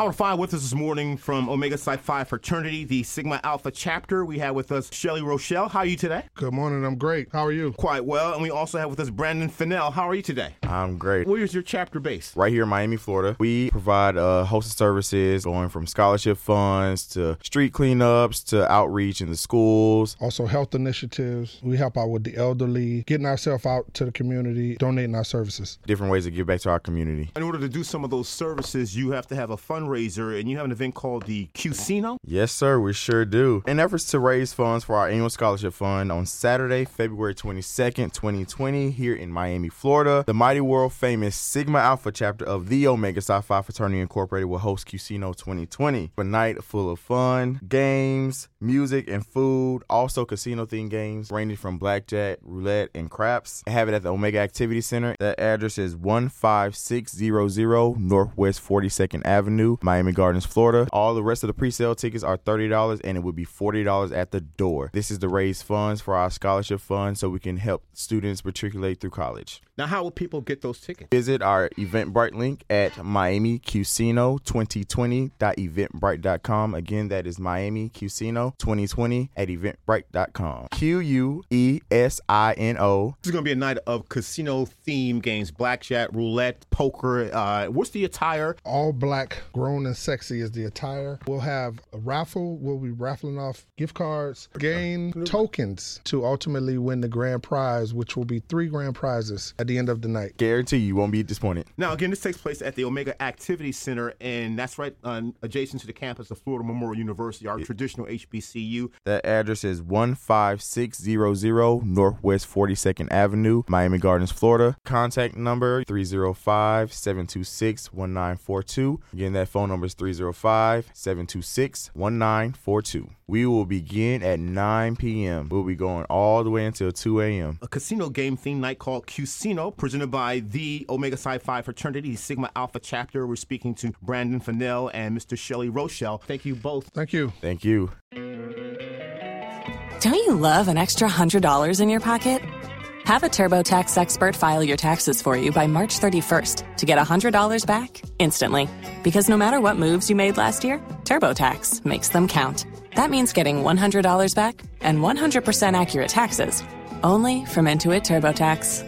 Our five with us this morning from Omega Psi Phi Fraternity, the Sigma Alpha chapter. We have with us Shelly Rochelle. How are you today? Good morning. I'm great. How are you? Quite well. And we also have with us Brandon Fennell. How are you today? I'm great. Where is your chapter based? Right here in Miami, Florida. We provide uh, a host of services going from scholarship funds to street cleanups to outreach in the schools. Also, health initiatives. We help out with the elderly, getting ourselves out to the community, donating our services. Different ways to give back to our community. In order to do some of those services, you have to have a fundraiser, and you have an event called the Quesino. Yes, sir, we sure do. In efforts to raise funds for our annual scholarship fund on Saturday, February 22nd, 2020, here in Miami, Florida, the mighty world famous Sigma Alpha chapter of the Omega Psi Phi Fraternity Incorporated will host Quesino 2020. A night full of fun, games, music, and food. Also, casino themed games ranging from blackjack, roulette, and craps. I Have it at the Omega Activity Center. That address is 15600 Northwest 42nd Avenue, Miami Gardens, Florida. All the rest of the pre-sale tickets are $30 and it would be $40 at the door. This is to raise funds for our scholarship fund so we can help students matriculate through college. Now, how will people get those tickets? Visit our Eventbrite link at miamiquesino2020.eventbrite.com. Again, that is Miami Quesino 2020 at eventbrite.com. Q U E S I N O. This is going to be a night of casino themed games blackjack, roulette, poker. Uh, what's the attire? All black, grown and sexy is the attire. We'll have a raffle. We'll be raffling off gift cards, gain tokens to ultimately win the grand prize, which will be three grand prizes at the end of the night. Guarantee you won't be disappointed. Now, again, this takes place at the Omega Activity Center, and that's right uh, adjacent to the campus of Florida Memorial University, our traditional HBCU. That address is 15600 Northwest 42nd Avenue, Miami Gardens, Florida. Contact number 305 726 1942. Again, that phone number is 305 726 1942. We will begin at 9 p.m. We'll be going all the way until 2 a.m. A casino game themed night called Quesino, presented by the Omega Psi Phi Fraternity, Sigma Alpha chapter. We're speaking to Brandon Fennell and Mr. Shelley Rochelle. Thank you both. Thank you. Thank you. Don't you love an extra $100 in your pocket? Have a TurboTax expert file your taxes for you by March 31st to get $100 back instantly. Because no matter what moves you made last year, TurboTax makes them count. That means getting $100 back and 100% accurate taxes only from Intuit TurboTax.